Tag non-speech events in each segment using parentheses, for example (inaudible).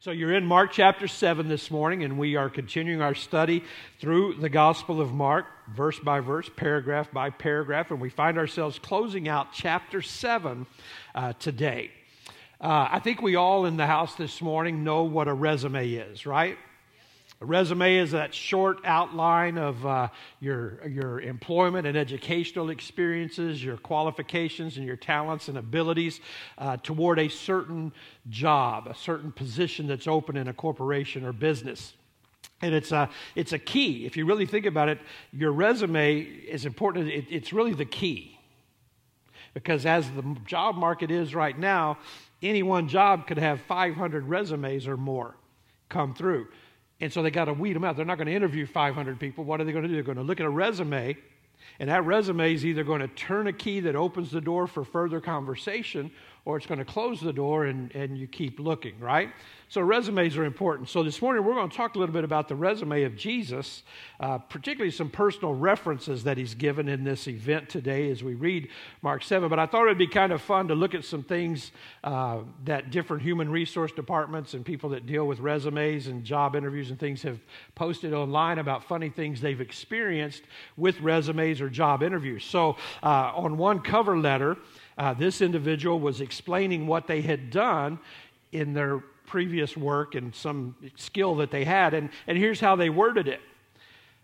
So you're in Mark chapter 7 this morning, and we are continuing our study through the Gospel of Mark, verse by verse, paragraph by paragraph, and we find ourselves closing out chapter 7 uh, today. Uh, I think we all in the house this morning know what a resume is, right? A resume is that short outline of uh, your, your employment and educational experiences, your qualifications, and your talents and abilities uh, toward a certain job, a certain position that's open in a corporation or business. And it's a, it's a key. If you really think about it, your resume is important. It, it's really the key. Because as the job market is right now, any one job could have 500 resumes or more come through. And so they got to weed them out. They're not going to interview 500 people. What are they going to do? They're going to look at a resume, and that resume is either going to turn a key that opens the door for further conversation, or it's going to close the door and, and you keep looking, right? So resumes are important. So this morning we're going to talk a little bit about the resume of Jesus, uh, particularly some personal references that he's given in this event today as we read Mark 7. But I thought it would be kind of fun to look at some things uh, that different human resource departments and people that deal with resumes and job interviews and things have posted online about funny things they've experienced with resumes or job interviews. So uh, on one cover letter, uh, this individual was explaining what they had done in their previous work and some skill that they had. And, and here's how they worded it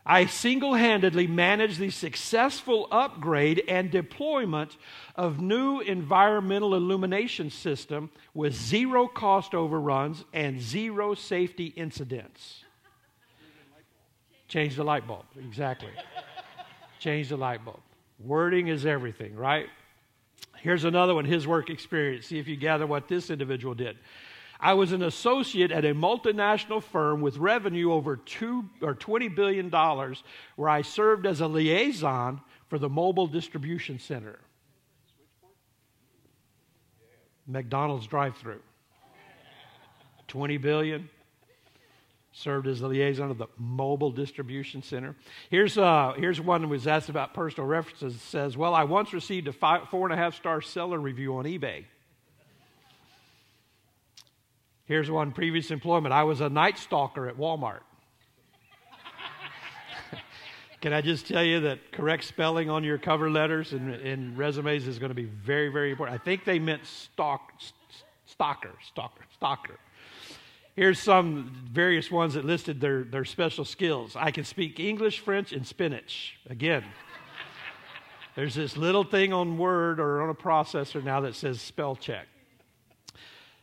I single handedly managed the successful upgrade and deployment of new environmental illumination system with zero cost overruns and zero safety incidents. Change the light bulb, exactly. Change the light bulb. Wording is everything, right? Here's another one his work experience. See if you gather what this individual did. I was an associate at a multinational firm with revenue over two or twenty billion dollars, where I served as a liaison for the mobile distribution center. McDonald's drive-through. Twenty billion served as the liaison of the mobile distribution center. Here's, uh, here's one that was asked about personal references. It says, Well, I once received a five, four and a half star seller review on eBay. Here's one previous employment. I was a night stalker at Walmart. (laughs) Can I just tell you that correct spelling on your cover letters and, and resumes is going to be very, very important. I think they meant stalk, stalker, stalker, stalker. Here's some various ones that listed their, their special skills. I can speak English, French, and spinach. Again, there's this little thing on Word or on a processor now that says spell check.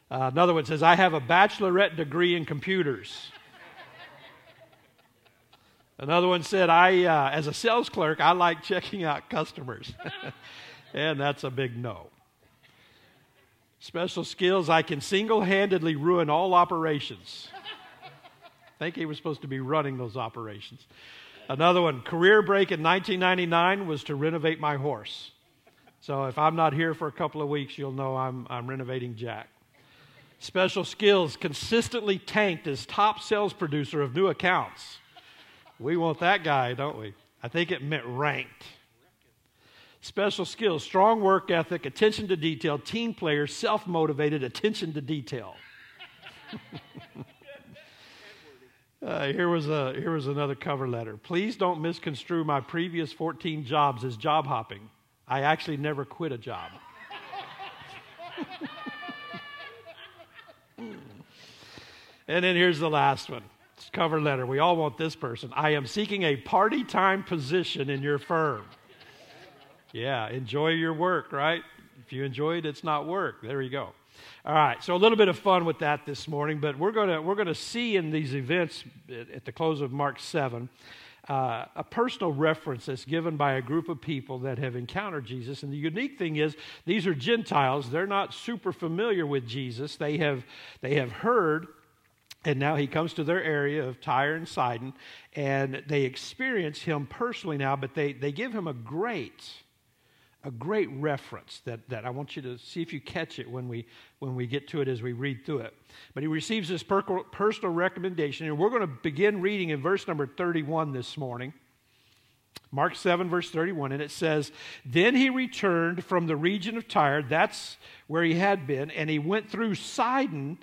Uh, another one says, I have a bachelorette degree in computers. Another one said, I, uh, as a sales clerk, I like checking out customers. (laughs) and that's a big no. Special skills, I can single handedly ruin all operations. I (laughs) think he was supposed to be running those operations. Another one, career break in 1999 was to renovate my horse. So if I'm not here for a couple of weeks, you'll know I'm, I'm renovating Jack. Special skills, consistently tanked as top sales producer of new accounts. We want that guy, don't we? I think it meant ranked. Special skills, strong work ethic, attention to detail, team player, self motivated, attention to detail. (laughs) uh, here, was a, here was another cover letter. Please don't misconstrue my previous 14 jobs as job hopping. I actually never quit a job. (laughs) and then here's the last one cover letter. We all want this person. I am seeking a party time position in your firm. Yeah, enjoy your work, right? If you enjoy it, it's not work. There you go. All right, so a little bit of fun with that this morning, but we're going to we're to see in these events at the close of Mark 7 uh, a personal reference that's given by a group of people that have encountered Jesus. And the unique thing is, these are Gentiles. They're not super familiar with Jesus. They have, they have heard, and now he comes to their area of Tyre and Sidon, and they experience him personally now, but they, they give him a great a great reference that, that I want you to see if you catch it when we, when we get to it as we read through it. But he receives this per- personal recommendation, and we're going to begin reading in verse number 31 this morning. Mark 7, verse 31, and it says, Then he returned from the region of Tyre, that's where he had been, and he went through Sidon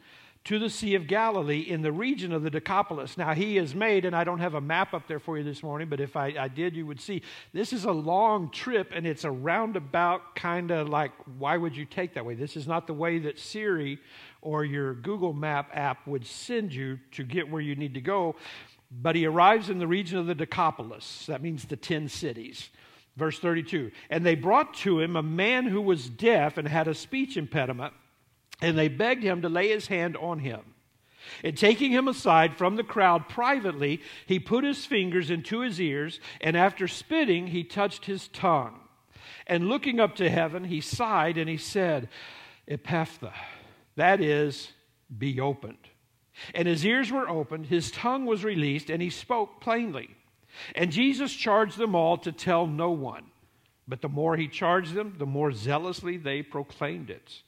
to the Sea of Galilee in the region of the Decapolis. Now, he has made, and I don't have a map up there for you this morning, but if I, I did, you would see this is a long trip and it's a roundabout kind of like, why would you take that way? This is not the way that Siri or your Google Map app would send you to get where you need to go. But he arrives in the region of the Decapolis. That means the 10 cities. Verse 32 And they brought to him a man who was deaf and had a speech impediment, and they begged him to lay his hand on him. And taking him aside from the crowd privately, he put his fingers into his ears, and after spitting, he touched his tongue. And looking up to heaven, he sighed and he said, Ephphatha, that is, be opened. And his ears were opened, his tongue was released, and he spoke plainly. And Jesus charged them all to tell no one. But the more he charged them, the more zealously they proclaimed it.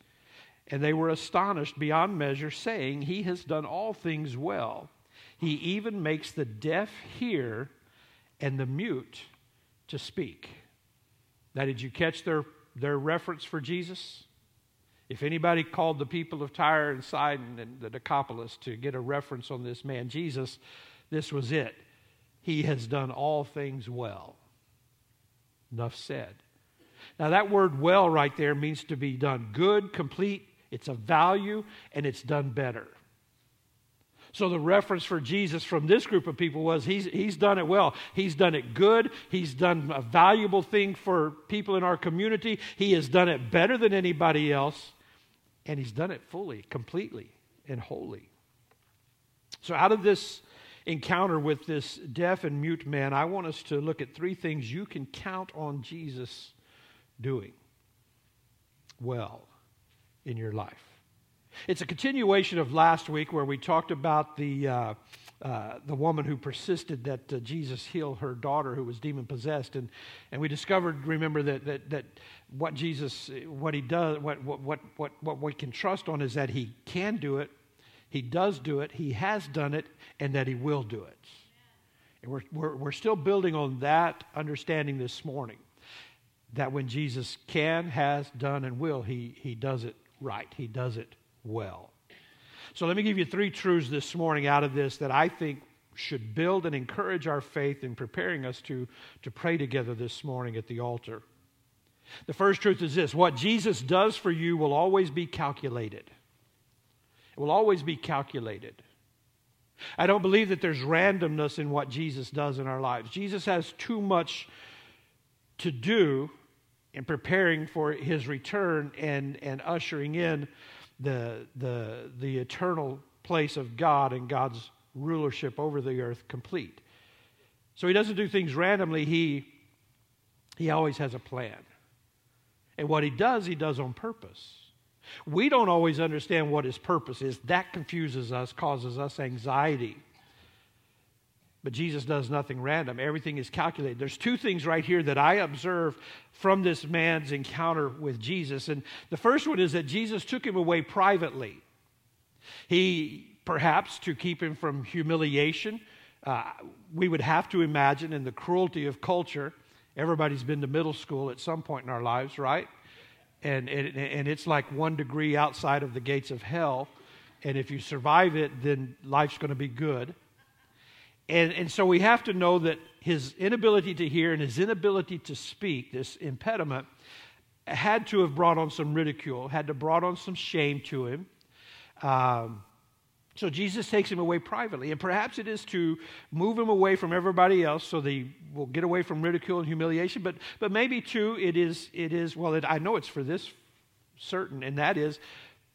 And they were astonished beyond measure, saying, He has done all things well. He even makes the deaf hear and the mute to speak. Now, did you catch their, their reference for Jesus? If anybody called the people of Tyre and Sidon and the Decapolis to get a reference on this man, Jesus, this was it. He has done all things well. Enough said. Now, that word well right there means to be done good, complete, it's a value, and it's done better. So, the reference for Jesus from this group of people was he's, he's done it well. He's done it good. He's done a valuable thing for people in our community. He has done it better than anybody else, and he's done it fully, completely, and wholly. So, out of this encounter with this deaf and mute man, I want us to look at three things you can count on Jesus doing well in your life. It's a continuation of last week where we talked about the, uh, uh, the woman who persisted that uh, Jesus heal her daughter who was demon possessed. And, and we discovered, remember, that, that, that what Jesus, what he does, what, what, what, what, what we can trust on is that he can do it, he does do it, he has done it, and that he will do it. And we're, we're, we're still building on that understanding this morning that when Jesus can, has, done, and will, he, he does it right. He does it well. So let me give you three truths this morning out of this that I think should build and encourage our faith in preparing us to, to pray together this morning at the altar. The first truth is this what Jesus does for you will always be calculated. It will always be calculated. I don't believe that there's randomness in what Jesus does in our lives. Jesus has too much to do in preparing for his return and, and ushering in the, the, the eternal place of God and God's rulership over the earth complete. So he doesn't do things randomly, he, he always has a plan. And what he does, he does on purpose. We don't always understand what his purpose is. That confuses us, causes us anxiety. But Jesus does nothing random. Everything is calculated. There's two things right here that I observe from this man's encounter with Jesus. And the first one is that Jesus took him away privately. He, perhaps to keep him from humiliation, uh, we would have to imagine in the cruelty of culture, everybody's been to middle school at some point in our lives, right? and, and, and it's like one degree outside of the gates of hell. And if you survive it, then life's going to be good. And, and so we have to know that his inability to hear and his inability to speak, this impediment, had to have brought on some ridicule, had to brought on some shame to him. Um, so Jesus takes him away privately. And perhaps it is to move him away from everybody else so they will get away from ridicule and humiliation. But, but maybe, too, it is, it is well, it, I know it's for this certain, and that is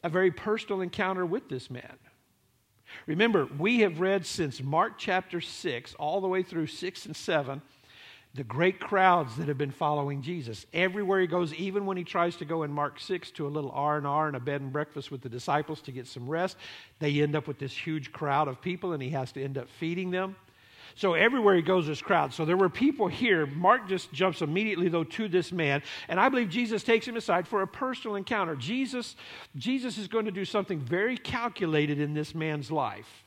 a very personal encounter with this man. Remember, we have read since Mark chapter 6 all the way through 6 and 7 the great crowds that have been following Jesus. Everywhere he goes, even when he tries to go in Mark 6 to a little R&R and a bed and breakfast with the disciples to get some rest, they end up with this huge crowd of people and he has to end up feeding them. So everywhere he goes, there's crowds. So there were people here. Mark just jumps immediately, though, to this man. And I believe Jesus takes him aside for a personal encounter. Jesus, Jesus is going to do something very calculated in this man's life.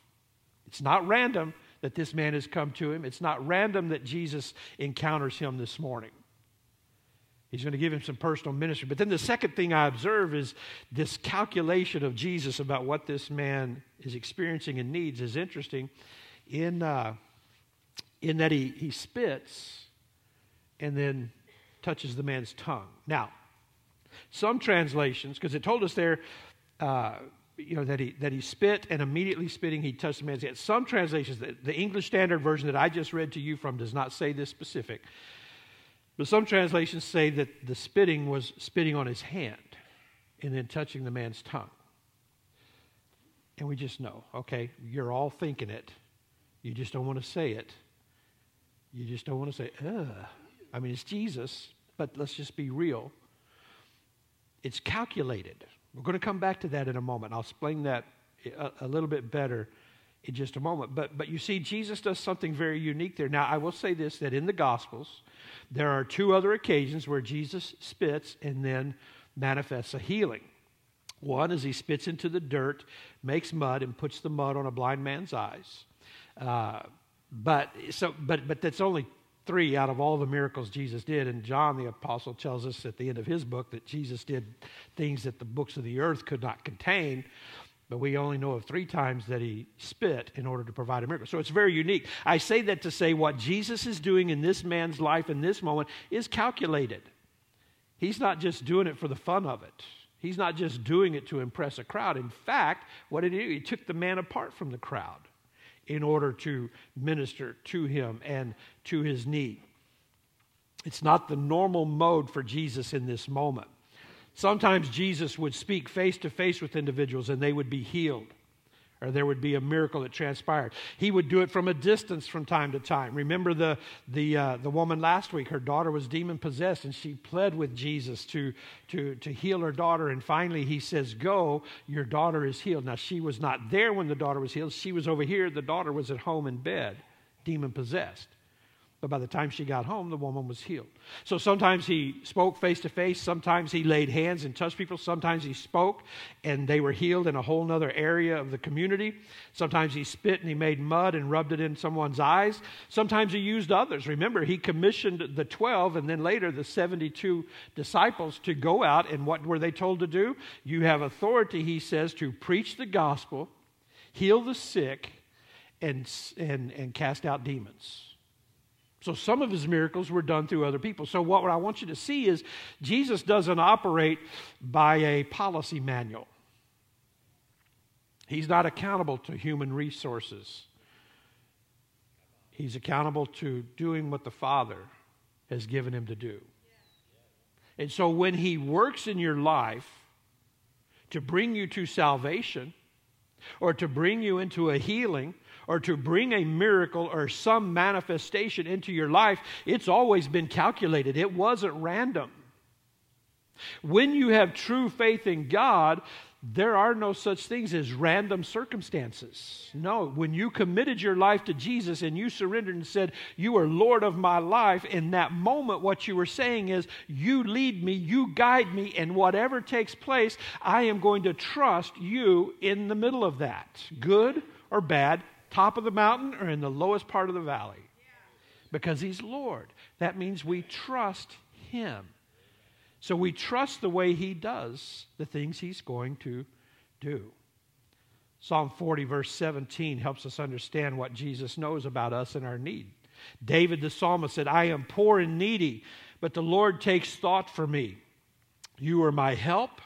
It's not random that this man has come to him. It's not random that Jesus encounters him this morning. He's going to give him some personal ministry. But then the second thing I observe is this calculation of Jesus about what this man is experiencing and needs is interesting in, uh, in that he, he spits and then touches the man's tongue. Now, some translations, because it told us there, uh, you know, that he, that he spit and immediately spitting he touched the man's head. Some translations, the, the English Standard Version that I just read to you from does not say this specific. But some translations say that the spitting was spitting on his hand and then touching the man's tongue. And we just know, okay, you're all thinking it. You just don't want to say it. You just don't want to say, ugh. I mean, it's Jesus, but let's just be real. It's calculated. We're going to come back to that in a moment. I'll explain that a, a little bit better in just a moment. But, but you see, Jesus does something very unique there. Now, I will say this that in the Gospels, there are two other occasions where Jesus spits and then manifests a healing. One is he spits into the dirt, makes mud, and puts the mud on a blind man's eyes. Uh, but so, but but that's only three out of all the miracles Jesus did. And John the apostle tells us at the end of his book that Jesus did things that the books of the earth could not contain. But we only know of three times that he spit in order to provide a miracle. So it's very unique. I say that to say what Jesus is doing in this man's life in this moment is calculated. He's not just doing it for the fun of it. He's not just doing it to impress a crowd. In fact, what did he do? He took the man apart from the crowd in order to minister to him and to his need. It's not the normal mode for Jesus in this moment. Sometimes Jesus would speak face to face with individuals and they would be healed, or there would be a miracle that transpired. He would do it from a distance from time to time. Remember the, the, uh, the woman last week, her daughter was demon possessed, and she pled with Jesus to, to, to heal her daughter. And finally, he says, Go, your daughter is healed. Now, she was not there when the daughter was healed, she was over here. The daughter was at home in bed, demon possessed. But by the time she got home, the woman was healed. So sometimes he spoke face to face. Sometimes he laid hands and touched people. Sometimes he spoke and they were healed in a whole other area of the community. Sometimes he spit and he made mud and rubbed it in someone's eyes. Sometimes he used others. Remember, he commissioned the 12 and then later the 72 disciples to go out. And what were they told to do? You have authority, he says, to preach the gospel, heal the sick, and, and, and cast out demons. So some of his miracles were done through other people. So what I want you to see is Jesus doesn't operate by a policy manual. He's not accountable to human resources. He's accountable to doing what the Father has given him to do. And so when he works in your life to bring you to salvation or to bring you into a healing or to bring a miracle or some manifestation into your life, it's always been calculated. It wasn't random. When you have true faith in God, there are no such things as random circumstances. No, when you committed your life to Jesus and you surrendered and said, You are Lord of my life, in that moment, what you were saying is, You lead me, you guide me, and whatever takes place, I am going to trust you in the middle of that. Good or bad, top of the mountain or in the lowest part of the valley. Because He's Lord. That means we trust Him. So we trust the way He does the things He's going to do. Psalm 40, verse 17, helps us understand what Jesus knows about us and our need. David the psalmist said, I am poor and needy, but the Lord takes thought for me. You are my help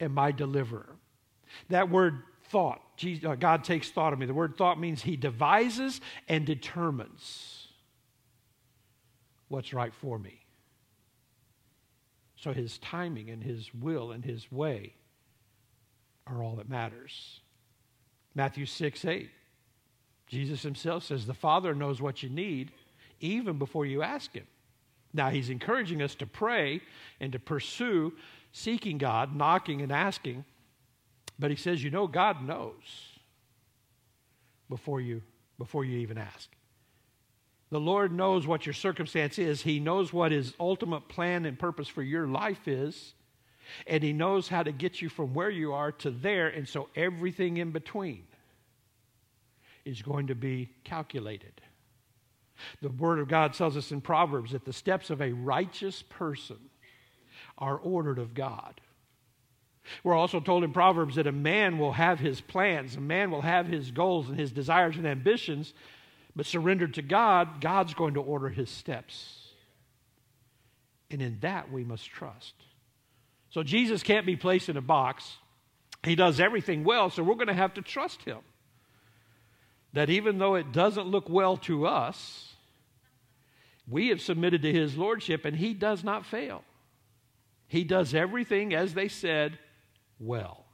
and my deliverer. That word thought. Uh, God takes thought of me. The word thought means he devises and determines what's right for me. So his timing and his will and his way are all that matters. Matthew 6 8. Jesus himself says, The Father knows what you need even before you ask him. Now, he's encouraging us to pray and to pursue seeking God, knocking and asking but he says, you know, God knows before you, before you even ask. The Lord knows what your circumstance is. He knows what His ultimate plan and purpose for your life is. And He knows how to get you from where you are to there. And so everything in between is going to be calculated. The Word of God tells us in Proverbs that the steps of a righteous person are ordered of God. We're also told in Proverbs that a man will have his plans, a man will have his goals and his desires and ambitions, but surrendered to God, God's going to order his steps. And in that we must trust. So Jesus can't be placed in a box. He does everything well, so we're going to have to trust him. That even though it doesn't look well to us, we have submitted to his lordship and he does not fail. He does everything, as they said, well.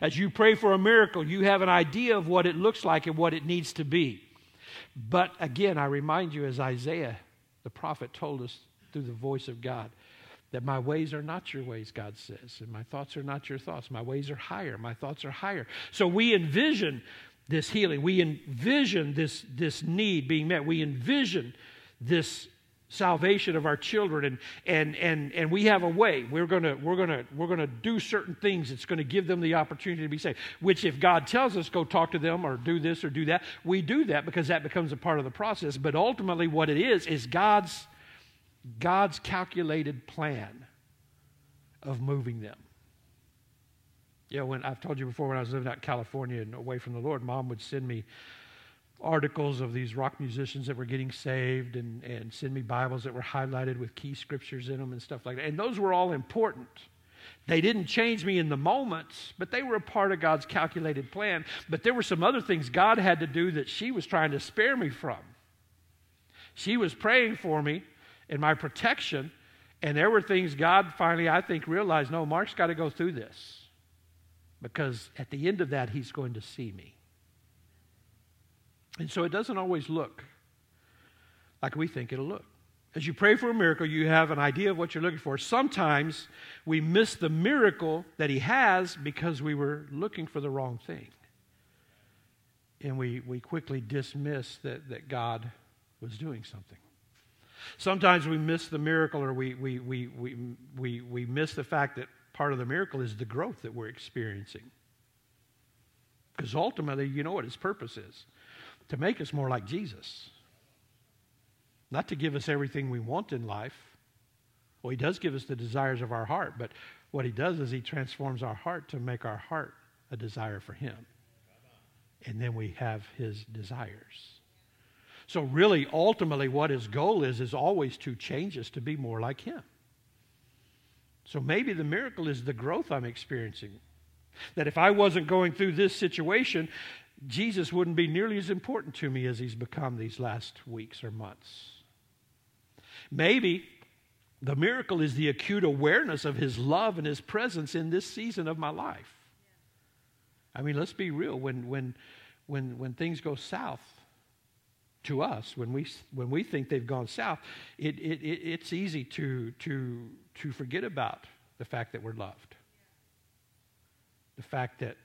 As you pray for a miracle, you have an idea of what it looks like and what it needs to be. But again, I remind you, as Isaiah the prophet told us through the voice of God, that my ways are not your ways, God says, and my thoughts are not your thoughts. My ways are higher, my thoughts are higher. So we envision this healing. We envision this, this need being met. We envision this salvation of our children and and and and we have a way. We're going to we're going to we're going to do certain things that's going to give them the opportunity to be saved which if god tells us go talk to them or do this or do that we do that because that becomes a part of the process. But ultimately what it is is god's god's calculated plan of moving them. You know when i've told you before when i was living out in california and away from the lord mom would send me articles of these rock musicians that were getting saved and, and send me Bibles that were highlighted with key scriptures in them and stuff like that. And those were all important. They didn't change me in the moments, but they were a part of God's calculated plan. But there were some other things God had to do that she was trying to spare me from. She was praying for me and my protection, and there were things God finally, I think, realized no, Mark's got to go through this because at the end of that, he's going to see me. And so it doesn't always look like we think it'll look. As you pray for a miracle, you have an idea of what you're looking for. Sometimes we miss the miracle that He has because we were looking for the wrong thing. And we, we quickly dismiss that, that God was doing something. Sometimes we miss the miracle or we, we, we, we, we, we miss the fact that part of the miracle is the growth that we're experiencing. Because ultimately, you know what His purpose is to make us more like Jesus. Not to give us everything we want in life. Well, He does give us the desires of our heart, but what He does is He transforms our heart to make our heart a desire for Him. And then we have His desires. So, really, ultimately, what His goal is, is always to change us to be more like Him. So, maybe the miracle is the growth I'm experiencing. That if I wasn't going through this situation, Jesus wouldn't be nearly as important to me as he's become these last weeks or months. Maybe the miracle is the acute awareness of his love and his presence in this season of my life. I mean, let's be real. When, when, when, when things go south to us, when we, when we think they've gone south, it, it, it, it's easy to, to, to forget about the fact that we're loved. The fact that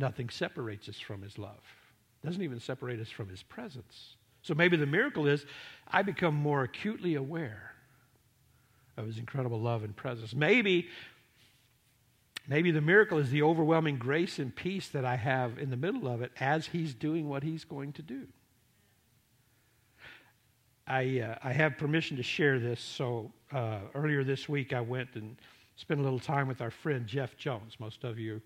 Nothing separates us from his love. Doesn't even separate us from his presence. So maybe the miracle is I become more acutely aware of his incredible love and presence. Maybe maybe the miracle is the overwhelming grace and peace that I have in the middle of it as he's doing what he's going to do. I, uh, I have permission to share this. So uh, earlier this week, I went and spent a little time with our friend Jeff Jones. Most of you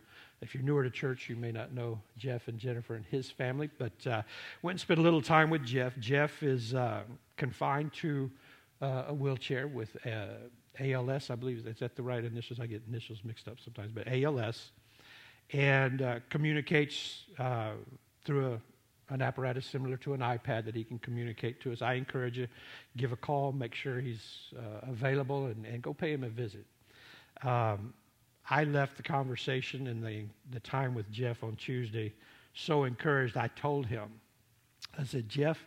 if you're newer to church, you may not know Jeff and Jennifer and his family, but uh, went and spent a little time with Jeff. Jeff is uh, confined to uh, a wheelchair with uh, ALS, I believe. Is that the right initials? I get initials mixed up sometimes, but ALS, and uh, communicates uh, through a an apparatus similar to an iPad that he can communicate to us. I encourage you, give a call, make sure he's uh, available, and, and, go pay him a visit. Um, I left the conversation and the, the time with Jeff on Tuesday so encouraged. I told him, I said, Jeff,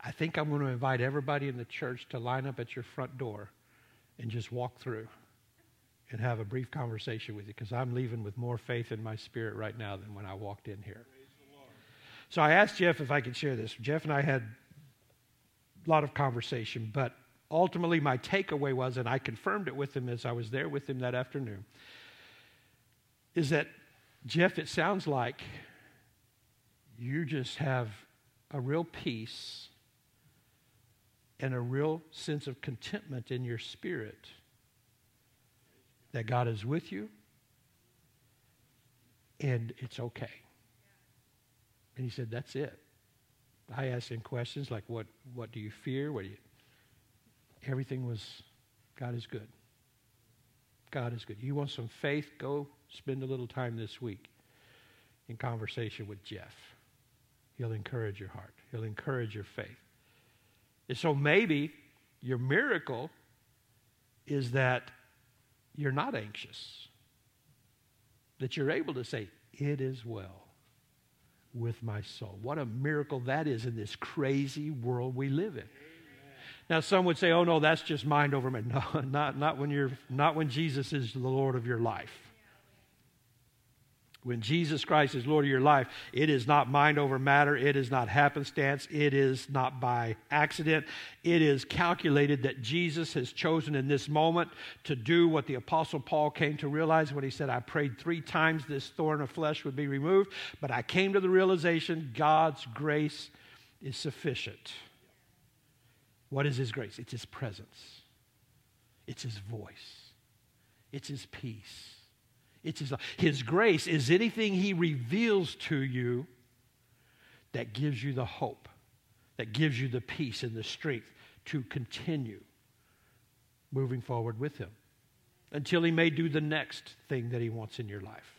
I think I'm going to invite everybody in the church to line up at your front door and just walk through and have a brief conversation with you because I'm leaving with more faith in my spirit right now than when I walked in here. So I asked Jeff if I could share this. Jeff and I had a lot of conversation, but ultimately my takeaway was, and I confirmed it with him as I was there with him that afternoon, is that, Jeff, it sounds like you just have a real peace and a real sense of contentment in your spirit that God is with you and it's okay. And he said, That's it. I asked him questions like, What, what do you fear? What do you. Everything was, God is good. God is good. You want some faith? Go spend a little time this week in conversation with Jeff. He'll encourage your heart, he'll encourage your faith. And so maybe your miracle is that you're not anxious, that you're able to say, It is well with my soul. What a miracle that is in this crazy world we live in. Now, some would say, oh, no, that's just mind over matter. (laughs) No, not, not, when you're, not when Jesus is the Lord of your life. When Jesus Christ is Lord of your life, it is not mind over matter. It is not happenstance. It is not by accident. It is calculated that Jesus has chosen in this moment to do what the Apostle Paul came to realize when he said, I prayed three times this thorn of flesh would be removed, but I came to the realization God's grace is sufficient. What is His grace? It's His presence, it's His voice, it's His peace. It's his, his grace is anything he reveals to you that gives you the hope, that gives you the peace and the strength to continue moving forward with him until he may do the next thing that he wants in your life.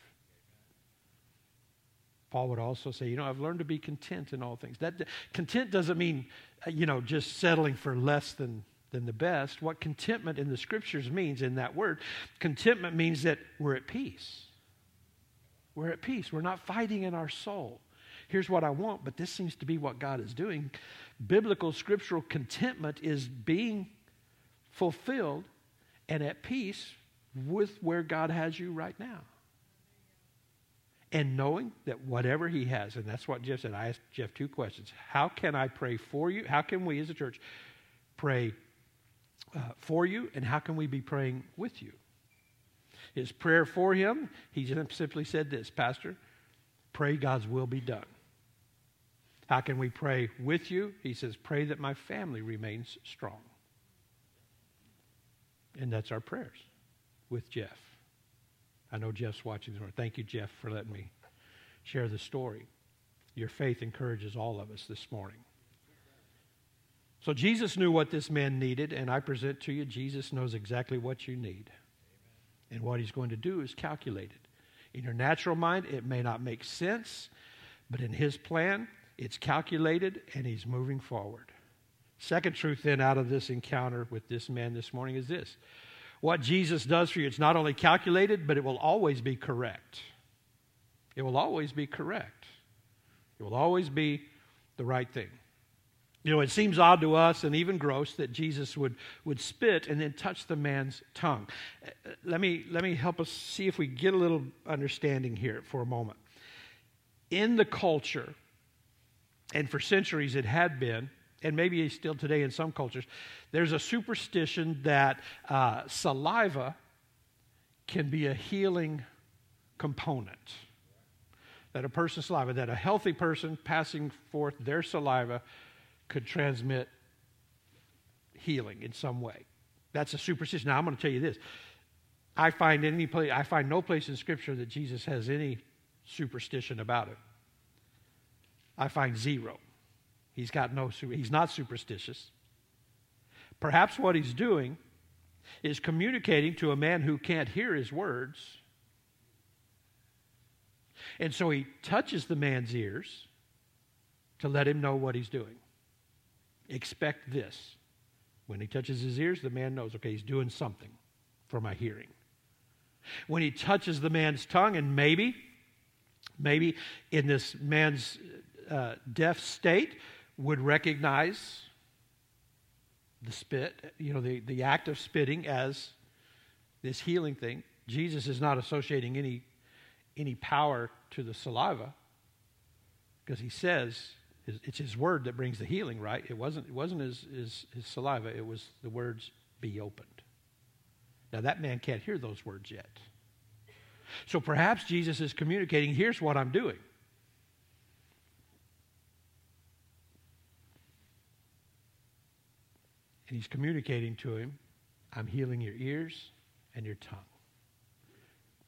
Paul would also say, you know, I've learned to be content in all things. That content doesn't mean, Uh, you know, just settling for less than than the best. What contentment in the scriptures means in that word, contentment means that we're at peace. We're at peace. We're not fighting in our soul. Here's what I want, but this seems to be what God is doing. Biblical scriptural contentment is being fulfilled and at peace with where God has you right now. And knowing that whatever He has, and that's what Jeff said. I asked Jeff two questions. How can I pray for you? How can we as a church pray uh, for you, and how can we be praying with you? His prayer for him, he simply said this Pastor, pray God's will be done. How can we pray with you? He says, pray that my family remains strong. And that's our prayers with Jeff. I know Jeff's watching this morning. Thank you, Jeff, for letting me share the story. Your faith encourages all of us this morning. So Jesus knew what this man needed, and I present to you Jesus knows exactly what you need. And what he's going to do is calculated. In your natural mind, it may not make sense, but in his plan, it's calculated and he's moving forward. Second truth, then, out of this encounter with this man this morning is this what Jesus does for you, it's not only calculated, but it will always be correct. It will always be correct. It will always be the right thing. You know, it seems odd to us and even gross that Jesus would, would spit and then touch the man's tongue. Uh, let me, let me help us see if we get a little understanding here for a moment. In the culture, and for centuries it had been, and maybe still today in some cultures, there's a superstition that uh, saliva can be a healing component. That a person's saliva, that a healthy person passing forth their saliva could transmit healing in some way. That's a superstition. Now I'm going to tell you this. I find any place I find no place in scripture that Jesus has any superstition about it. I find zero. He's got no he's not superstitious. Perhaps what he's doing is communicating to a man who can't hear his words. And so he touches the man's ears to let him know what he's doing. Expect this. When he touches his ears, the man knows, okay, he's doing something for my hearing. When he touches the man's tongue, and maybe, maybe in this man's uh, deaf state, would recognize the spit, you know, the, the act of spitting as this healing thing. Jesus is not associating any, any power to the saliva because he says it's his word that brings the healing, right? It wasn't, it wasn't his, his, his saliva, it was the words, be opened. Now, that man can't hear those words yet. So perhaps Jesus is communicating here's what I'm doing. And he's communicating to him, I'm healing your ears and your tongue.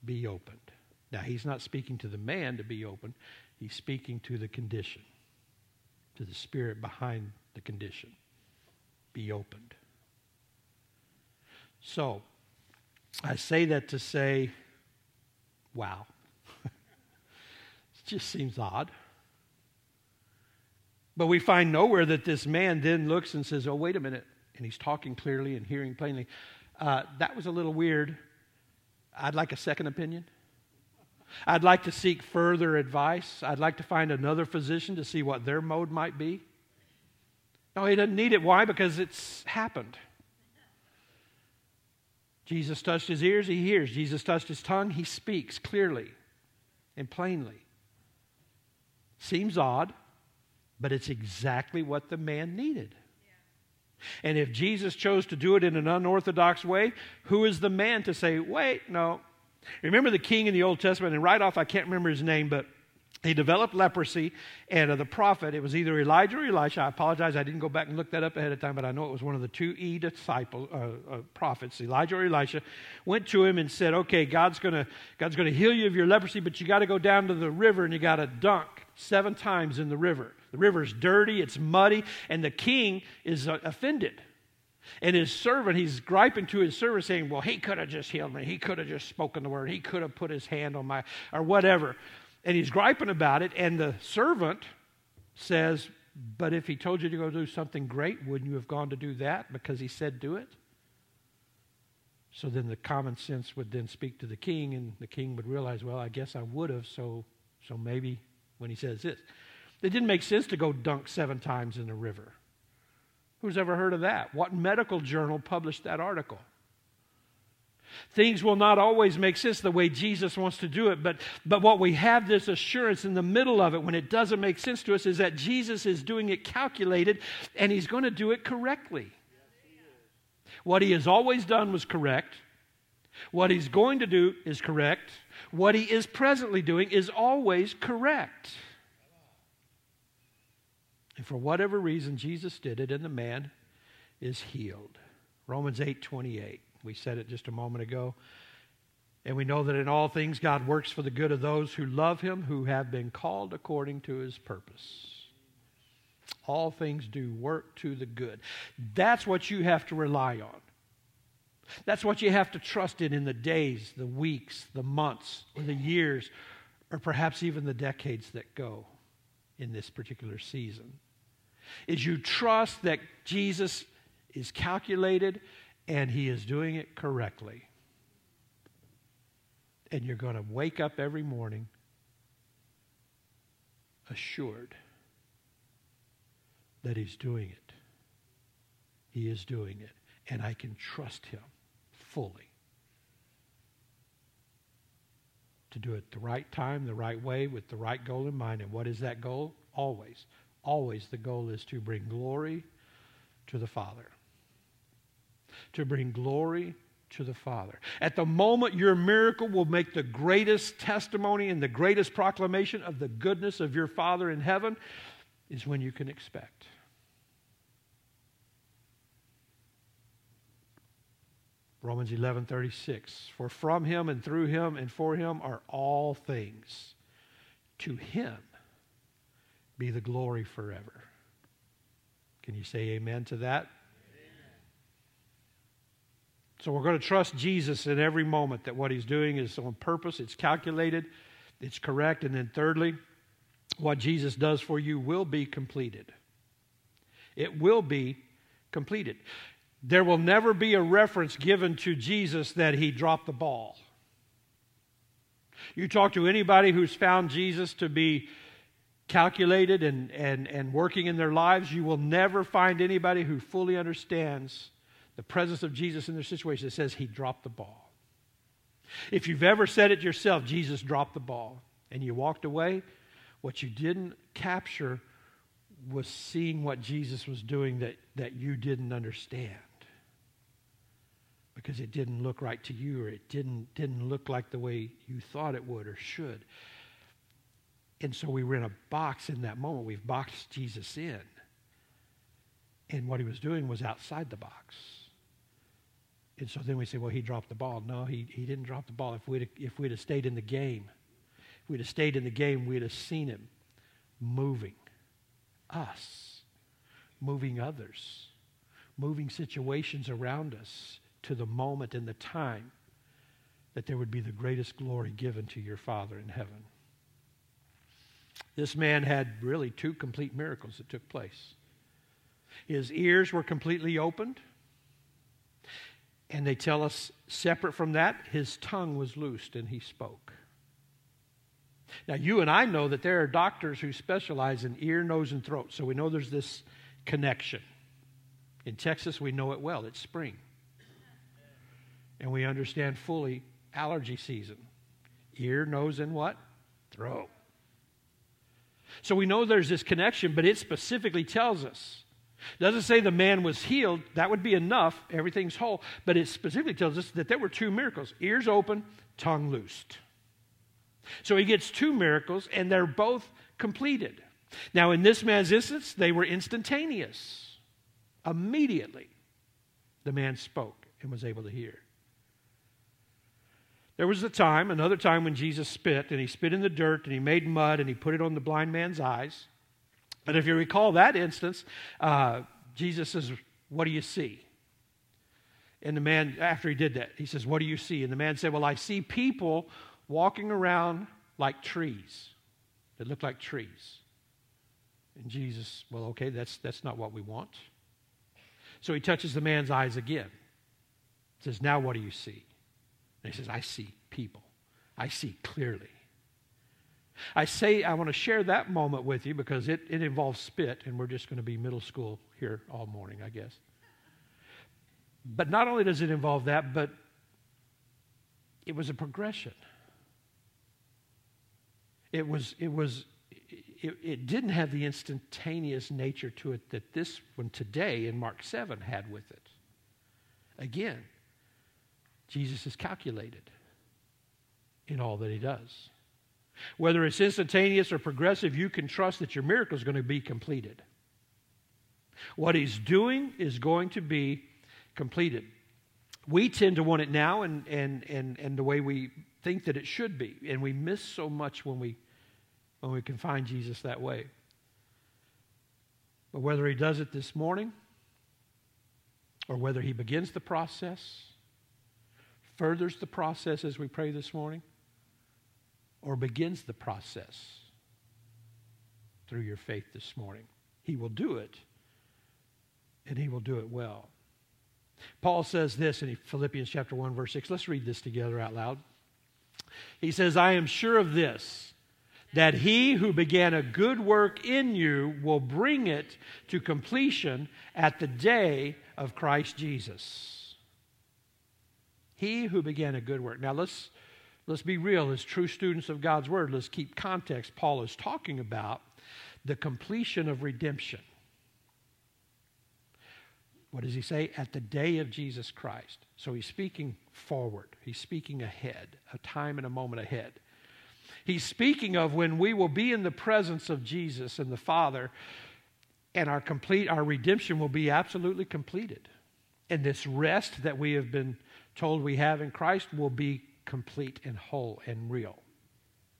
Be opened. Now, he's not speaking to the man to be open, he's speaking to the condition, to the spirit behind the condition. Be opened. So, I say that to say, wow. (laughs) it just seems odd. But we find nowhere that this man then looks and says, oh, wait a minute. And he's talking clearly and hearing plainly. Uh, that was a little weird. I'd like a second opinion. I'd like to seek further advice. I'd like to find another physician to see what their mode might be. No, he doesn't need it. Why? Because it's happened. Jesus touched his ears, he hears. Jesus touched his tongue, he speaks clearly and plainly. Seems odd, but it's exactly what the man needed. And if Jesus chose to do it in an unorthodox way, who is the man to say, wait, no? Remember the king in the Old Testament, and right off, I can't remember his name, but he developed leprosy, and uh, the prophet, it was either Elijah or Elisha. I apologize, I didn't go back and look that up ahead of time, but I know it was one of the two E disciple uh, uh, prophets, Elijah or Elisha, went to him and said, "Okay, God's gonna God's gonna heal you of your leprosy, but you got to go down to the river and you got to dunk seven times in the river. The river's dirty, it's muddy, and the king is uh, offended." And his servant, he's griping to his servant, saying, Well, he could have just healed me. He could have just spoken the word. He could have put his hand on my, or whatever and he's griping about it, and the servant says, But if he told you to go do something great, wouldn't you have gone to do that because he said do it? So then the common sense would then speak to the king, and the king would realize, Well, I guess I would have, so, so maybe when he says this. It didn't make sense to go dunk seven times in the river. Who's ever heard of that? What medical journal published that article? Things will not always make sense the way Jesus wants to do it, but, but what we have this assurance in the middle of it when it doesn't make sense to us is that Jesus is doing it calculated and he's going to do it correctly. What he has always done was correct. What he's going to do is correct. What he is presently doing is always correct. And for whatever reason, Jesus did it, and the man is healed. Romans 8 28. We said it just a moment ago. And we know that in all things God works for the good of those who love him, who have been called according to his purpose. All things do work to the good. That's what you have to rely on. That's what you have to trust in in the days, the weeks, the months, or the years, or perhaps even the decades that go in this particular season. Is you trust that Jesus is calculated and he is doing it correctly. And you're going to wake up every morning assured that he's doing it. He is doing it. And I can trust him fully to do it the right time, the right way, with the right goal in mind. And what is that goal? Always, always the goal is to bring glory to the Father to bring glory to the Father. At the moment your miracle will make the greatest testimony and the greatest proclamation of the goodness of your Father in heaven is when you can expect. Romans 11:36 For from him and through him and for him are all things to him be the glory forever. Can you say amen to that? So we're going to trust Jesus in every moment that what he's doing is on purpose, it's calculated, it's correct. And then, thirdly, what Jesus does for you will be completed. It will be completed. There will never be a reference given to Jesus that he dropped the ball. You talk to anybody who's found Jesus to be calculated and, and, and working in their lives, you will never find anybody who fully understands the presence of Jesus in their situation, it says he dropped the ball. If you've ever said it yourself, Jesus dropped the ball, and you walked away, what you didn't capture was seeing what Jesus was doing that, that you didn't understand. Because it didn't look right to you, or it didn't, didn't look like the way you thought it would or should. And so we were in a box in that moment. We've boxed Jesus in. And what he was doing was outside the box. And so then we say, well, he dropped the ball. No, he, he didn't drop the ball. If we'd, if we'd have stayed in the game, if we'd have stayed in the game, we'd have seen him moving us, moving others, moving situations around us to the moment and the time that there would be the greatest glory given to your Father in heaven. This man had really two complete miracles that took place. His ears were completely opened, and they tell us, separate from that, his tongue was loosed and he spoke. Now, you and I know that there are doctors who specialize in ear, nose, and throat, so we know there's this connection. In Texas, we know it well. It's spring. And we understand fully allergy season ear, nose, and what? Throat. So we know there's this connection, but it specifically tells us. Doesn't say the man was healed. That would be enough. Everything's whole. But it specifically tells us that there were two miracles ears open, tongue loosed. So he gets two miracles, and they're both completed. Now, in this man's instance, they were instantaneous. Immediately, the man spoke and was able to hear. There was a time, another time, when Jesus spit, and he spit in the dirt, and he made mud, and he put it on the blind man's eyes. But if you recall that instance, uh, Jesus says, What do you see? And the man, after he did that, he says, What do you see? And the man said, Well, I see people walking around like trees that look like trees. And Jesus, well, okay, that's, that's not what we want. So he touches the man's eyes again. He says, Now what do you see? And he says, I see people. I see clearly. I say I want to share that moment with you because it, it involves spit, and we're just going to be middle school here all morning, I guess. But not only does it involve that, but it was a progression. It was, it was, it, it didn't have the instantaneous nature to it that this one today in Mark 7 had with it. Again, Jesus is calculated in all that he does. Whether it's instantaneous or progressive, you can trust that your miracle is going to be completed. What he's doing is going to be completed. We tend to want it now and, and, and, and the way we think that it should be. And we miss so much when we, when we can find Jesus that way. But whether he does it this morning or whether he begins the process, furthers the process as we pray this morning, or begins the process through your faith this morning, he will do it and he will do it well. Paul says this in Philippians chapter 1 verse 6. Let's read this together out loud. He says, I am sure of this, that he who began a good work in you will bring it to completion at the day of Christ Jesus. He who began a good work. Now let's, let's be real. As true students of God's word, let's keep context. Paul is talking about the completion of redemption. What does he say? At the day of Jesus Christ. So he's speaking forward, he's speaking ahead, a time and a moment ahead. He's speaking of when we will be in the presence of Jesus and the Father, and our complete our redemption will be absolutely completed. And this rest that we have been told we have in Christ will be complete and whole and real.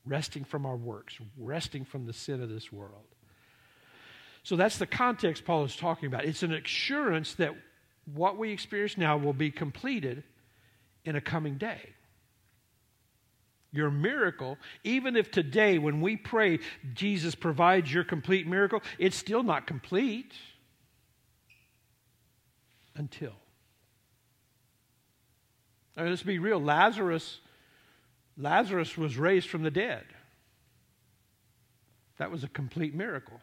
Resting from our works, resting from the sin of this world. So that's the context Paul is talking about. It's an assurance that what we experience now will be completed in a coming day. Your miracle, even if today, when we pray, Jesus provides your complete miracle, it's still not complete until. I mean, let's be real. Lazarus, Lazarus was raised from the dead. That was a complete miracle.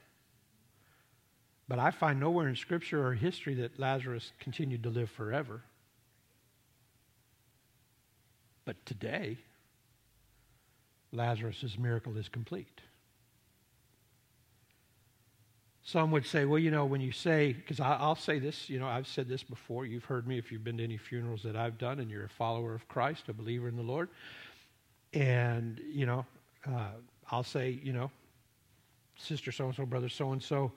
But I find nowhere in Scripture or history that Lazarus continued to live forever. But today, Lazarus' miracle is complete. Some would say, well, you know, when you say, because I'll say this, you know, I've said this before. You've heard me if you've been to any funerals that I've done and you're a follower of Christ, a believer in the Lord. And, you know, uh, I'll say, you know, sister so and so, brother so and so,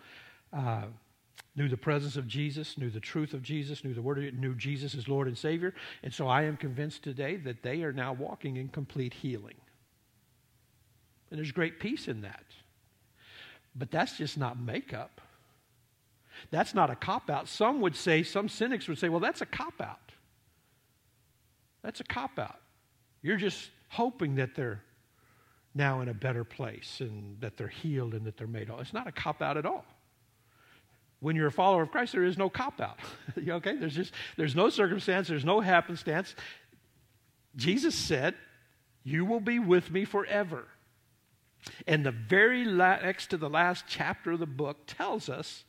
knew the presence of Jesus, knew the truth of Jesus, knew the word, of, knew Jesus as Lord and Savior. And so I am convinced today that they are now walking in complete healing. And there's great peace in that. But that's just not makeup. That's not a cop out. Some would say, some cynics would say, well, that's a cop out. That's a cop out. You're just hoping that they're now in a better place and that they're healed and that they're made whole. It's not a cop out at all. When you're a follower of Christ, there is no cop out. (laughs) okay? There's just there's no circumstance, there's no happenstance. Jesus said, You will be with me forever. And the very la- next to the last chapter of the book tells us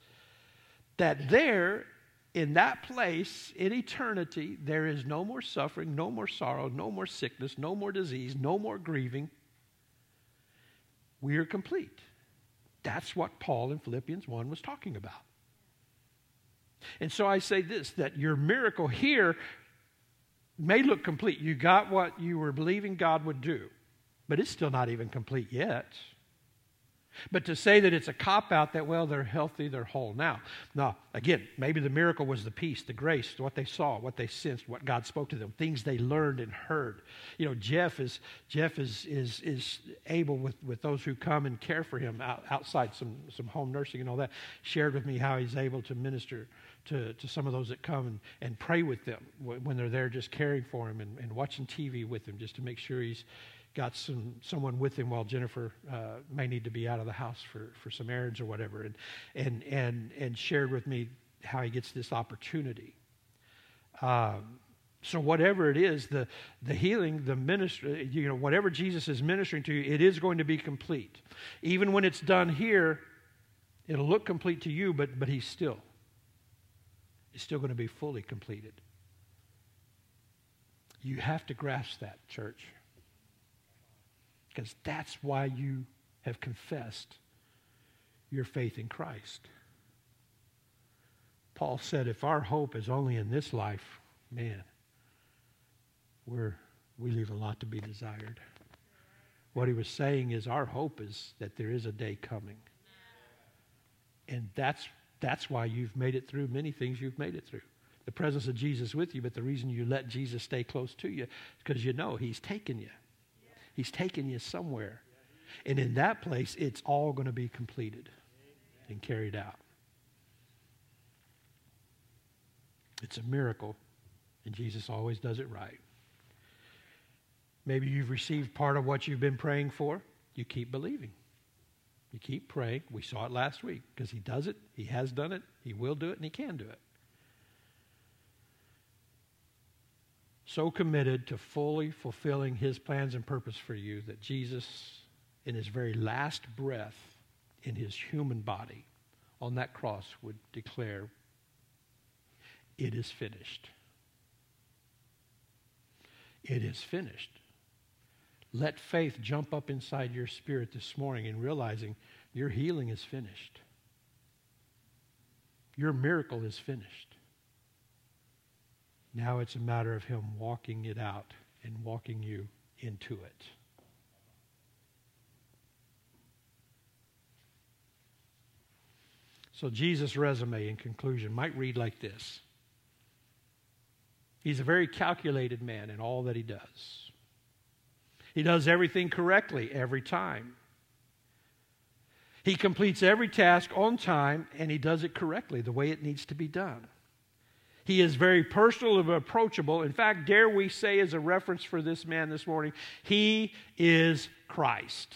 that there, in that place, in eternity, there is no more suffering, no more sorrow, no more sickness, no more disease, no more grieving. We are complete. That's what Paul in Philippians 1 was talking about. And so I say this that your miracle here may look complete. You got what you were believing God would do, but it's still not even complete yet. But to say that it's a cop out that, well, they're healthy, they're whole now. Now, again, maybe the miracle was the peace, the grace, what they saw, what they sensed, what God spoke to them, things they learned and heard. You know, Jeff is, Jeff is, is, is able with, with those who come and care for him out, outside some, some home nursing and all that, shared with me how he's able to minister to, to some of those that come and, and pray with them when they're there just caring for him and, and watching TV with him just to make sure he's got some someone with him while Jennifer uh, may need to be out of the house for, for some errands or whatever and, and, and, and shared with me how he gets this opportunity. Um, so whatever it is, the, the healing, the ministry, you know, whatever Jesus is ministering to you, it is going to be complete. Even when it's done here, it'll look complete to you, but, but he's still is still going to be fully completed. You have to grasp that, church. Because that's why you have confessed your faith in Christ. Paul said, if our hope is only in this life, man, we're, we leave a lot to be desired. What he was saying is, our hope is that there is a day coming. And that's that's why you've made it through many things you've made it through. The presence of Jesus with you, but the reason you let Jesus stay close to you is because you know He's taken you. He's taking you somewhere. And in that place, it's all going to be completed and carried out. It's a miracle, and Jesus always does it right. Maybe you've received part of what you've been praying for. You keep believing. You keep praying. We saw it last week because He does it, He has done it, He will do it, and He can do it. So committed to fully fulfilling His plans and purpose for you that Jesus, in His very last breath in His human body on that cross, would declare, It is finished. It is finished. Let faith jump up inside your spirit this morning in realizing your healing is finished. Your miracle is finished. Now it's a matter of Him walking it out and walking you into it. So, Jesus' resume in conclusion might read like this He's a very calculated man in all that he does. He does everything correctly every time. He completes every task on time and he does it correctly, the way it needs to be done. He is very personal and approachable. In fact, dare we say, as a reference for this man this morning, he is Christ.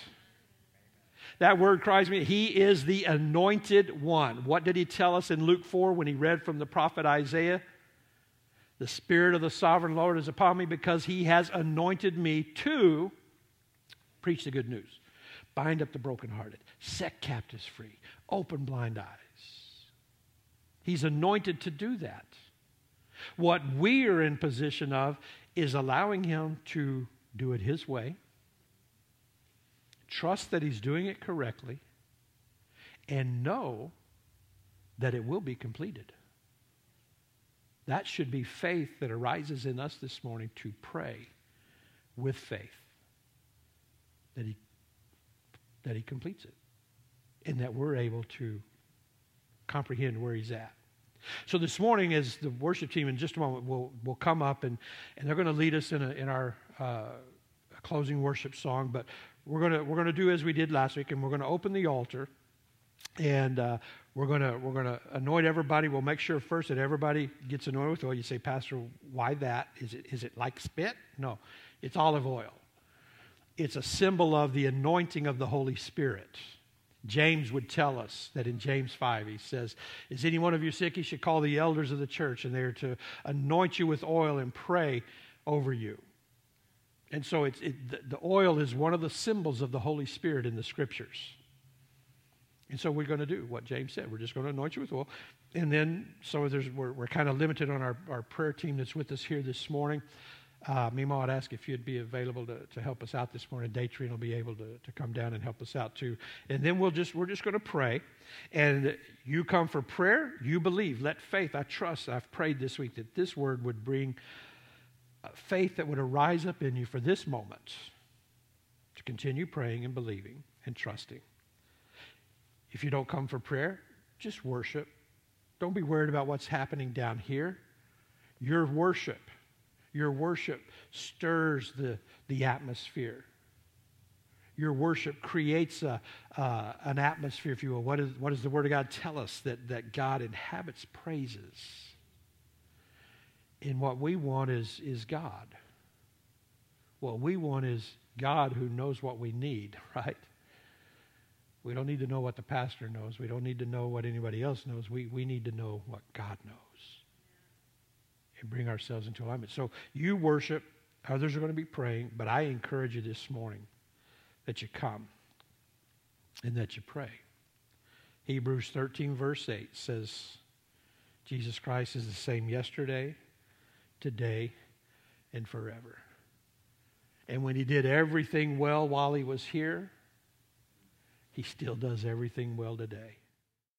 That word Christ means he is the anointed one. What did he tell us in Luke 4 when he read from the prophet Isaiah? The Spirit of the sovereign Lord is upon me because he has anointed me to preach the good news, bind up the brokenhearted, set captives free, open blind eyes. He's anointed to do that. What we are in position of is allowing him to do it his way, trust that he's doing it correctly, and know that it will be completed. That should be faith that arises in us this morning to pray with faith that he, that he completes it and that we're able to comprehend where He's at. So this morning, as the worship team in just a moment will will come up and, and they're going to lead us in, a, in our uh, closing worship song, but we're going to we're to do as we did last week, and we're going to open the altar, and uh, we're going to we're to anoint everybody. We'll make sure first that everybody gets anointed with oil. You say, Pastor, why that? Is it is it like spit? No, it's olive oil. It's a symbol of the anointing of the Holy Spirit. James would tell us that in James 5, he says, Is any one of you sick? He should call the elders of the church, and they are to anoint you with oil and pray over you. And so it's, it, the, the oil is one of the symbols of the Holy Spirit in the scriptures. And so we're going to do what James said. We're just going to anoint you with oil. And then, so we're, we're kind of limited on our, our prayer team that's with us here this morning. Uh, Mimo, I'd ask if you'd be available to, to help us out this morning. Datrine will be able to, to come down and help us out too. And then we'll just, we're just going to pray. And you come for prayer, you believe. Let faith, I trust, I've prayed this week that this word would bring uh, faith that would arise up in you for this moment to continue praying and believing and trusting. If you don't come for prayer, just worship. Don't be worried about what's happening down here. Your worship your worship stirs the, the atmosphere. Your worship creates a, uh, an atmosphere, if you will. What, is, what does the Word of God tell us? That, that God inhabits praises. And what we want is, is God. What we want is God who knows what we need, (laughs) right? We don't need to know what the pastor knows. We don't need to know what anybody else knows. We, we need to know what God knows and bring ourselves into alignment. So you worship, others are going to be praying, but I encourage you this morning that you come and that you pray. Hebrews 13, verse 8 says, Jesus Christ is the same yesterday, today, and forever. And when he did everything well while he was here, he still does everything well today.